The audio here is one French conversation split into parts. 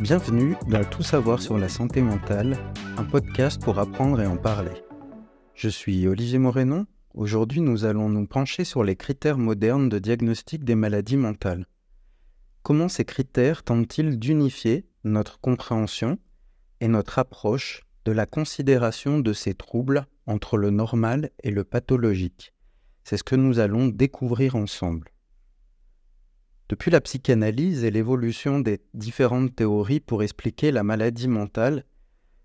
Bienvenue dans Tout savoir sur la santé mentale, un podcast pour apprendre et en parler. Je suis Olivier Morénon. Aujourd'hui, nous allons nous pencher sur les critères modernes de diagnostic des maladies mentales. Comment ces critères tentent-ils d'unifier notre compréhension et notre approche de la considération de ces troubles entre le normal et le pathologique? C'est ce que nous allons découvrir ensemble. Depuis la psychanalyse et l'évolution des différentes théories pour expliquer la maladie mentale,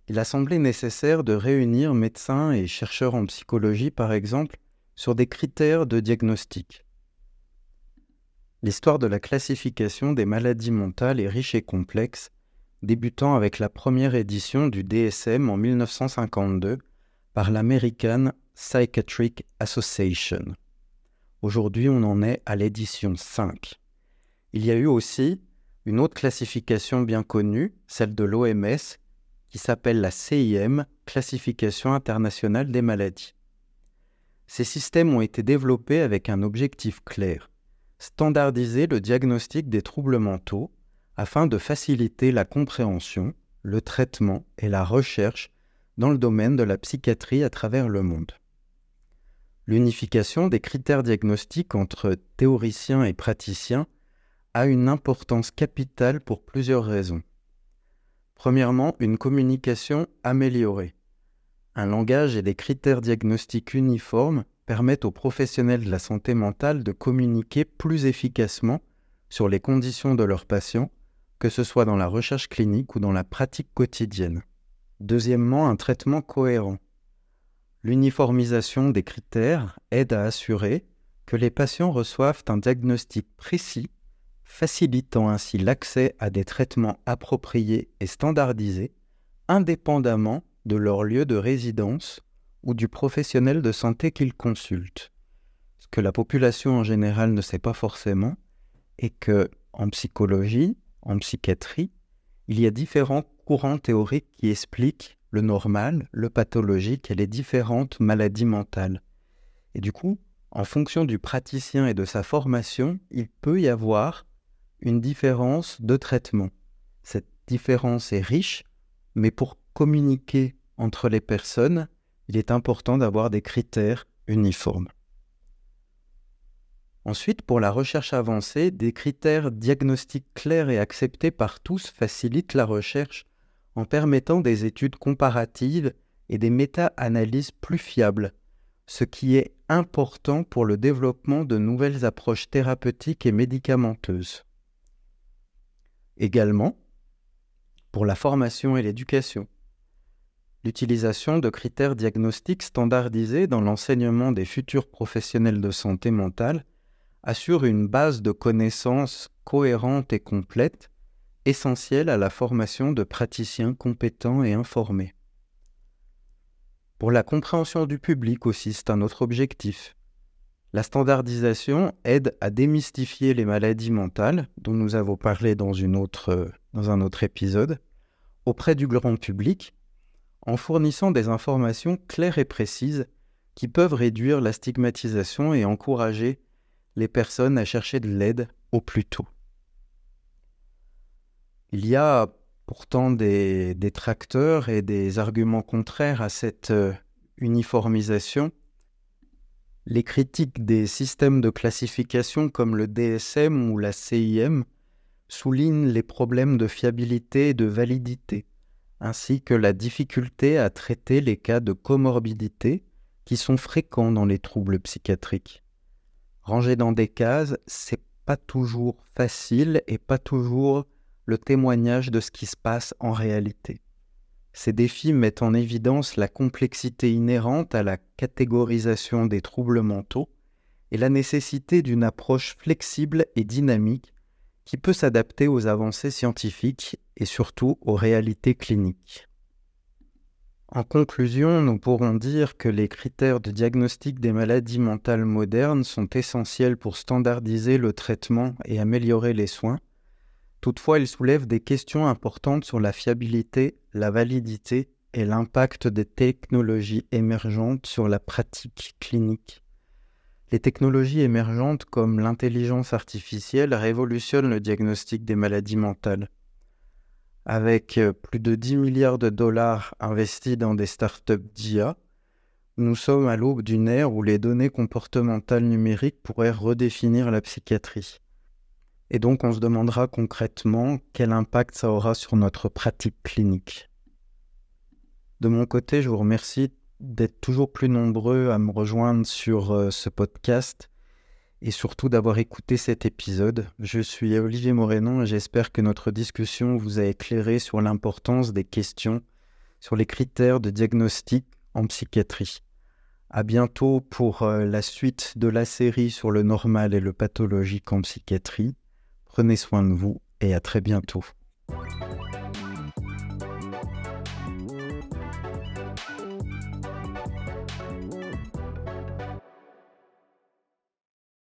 il a semblé nécessaire de réunir médecins et chercheurs en psychologie, par exemple, sur des critères de diagnostic. L'histoire de la classification des maladies mentales est riche et complexe, débutant avec la première édition du DSM en 1952 par l'American Psychiatric Association. Aujourd'hui, on en est à l'édition 5. Il y a eu aussi une autre classification bien connue, celle de l'OMS, qui s'appelle la CIM, Classification internationale des maladies. Ces systèmes ont été développés avec un objectif clair, standardiser le diagnostic des troubles mentaux afin de faciliter la compréhension, le traitement et la recherche dans le domaine de la psychiatrie à travers le monde. L'unification des critères diagnostiques entre théoriciens et praticiens a une importance capitale pour plusieurs raisons. Premièrement, une communication améliorée. Un langage et des critères diagnostiques uniformes permettent aux professionnels de la santé mentale de communiquer plus efficacement sur les conditions de leurs patients, que ce soit dans la recherche clinique ou dans la pratique quotidienne. Deuxièmement, un traitement cohérent. L'uniformisation des critères aide à assurer que les patients reçoivent un diagnostic précis facilitant ainsi l'accès à des traitements appropriés et standardisés, indépendamment de leur lieu de résidence ou du professionnel de santé qu'ils consultent. Ce que la population en général ne sait pas forcément est que en psychologie, en psychiatrie, il y a différents courants théoriques qui expliquent le normal, le pathologique et les différentes maladies mentales. Et du coup, en fonction du praticien et de sa formation, il peut y avoir une différence de traitement. Cette différence est riche, mais pour communiquer entre les personnes, il est important d'avoir des critères uniformes. Ensuite, pour la recherche avancée, des critères diagnostiques clairs et acceptés par tous facilitent la recherche en permettant des études comparatives et des méta-analyses plus fiables, ce qui est important pour le développement de nouvelles approches thérapeutiques et médicamenteuses également pour la formation et l'éducation. L'utilisation de critères diagnostiques standardisés dans l'enseignement des futurs professionnels de santé mentale assure une base de connaissances cohérente et complète, essentielle à la formation de praticiens compétents et informés. Pour la compréhension du public aussi, c'est un autre objectif. La standardisation aide à démystifier les maladies mentales, dont nous avons parlé dans, un autre épisode, auprès du grand public, en fournissant des informations claires et précises qui peuvent réduire la stigmatisation et encourager les personnes à chercher de l'aide au plus tôt. Il y a pourtant des détracteurs et des arguments contraires à cette euh, uniformisation les critiques des systèmes de classification comme le DSM ou la CIM soulignent les problèmes de fiabilité et de validité, ainsi que la difficulté à traiter les cas de comorbidité qui sont fréquents dans les troubles psychiatriques. Ranger dans des cases, c'est pas toujours facile et pas toujours le témoignage de ce qui se passe en réalité. Ces défis mettent en évidence la complexité inhérente à la catégorisation des troubles mentaux et la nécessité d'une approche flexible et dynamique qui peut s'adapter aux avancées scientifiques et surtout aux réalités cliniques. En conclusion, nous pourrons dire que les critères de diagnostic des maladies mentales modernes sont essentiels pour standardiser le traitement et améliorer les soins, Toutefois, il soulève des questions importantes sur la fiabilité, la validité et l'impact des technologies émergentes sur la pratique clinique. Les technologies émergentes comme l'intelligence artificielle révolutionnent le diagnostic des maladies mentales. avec euh, plus de 10 milliards de dollars investis dans des startups d'IA, nous sommes à l'aube d'une ère où les données comportementales numériques pourraient redéfinir la psychiatrie. Et donc on se demandera concrètement quel impact ça aura sur notre pratique clinique. De mon côté, je vous remercie d'être toujours plus nombreux à me rejoindre sur euh, ce podcast et surtout d'avoir écouté cet épisode. Je suis Olivier Morénon et j'espère que notre discussion vous a éclairé sur l'importance des questions sur les critères de diagnostic en psychiatrie. À bientôt pour euh, la suite de la série sur le normal et le pathologique en psychiatrie. Prenez soin de vous et à très bientôt.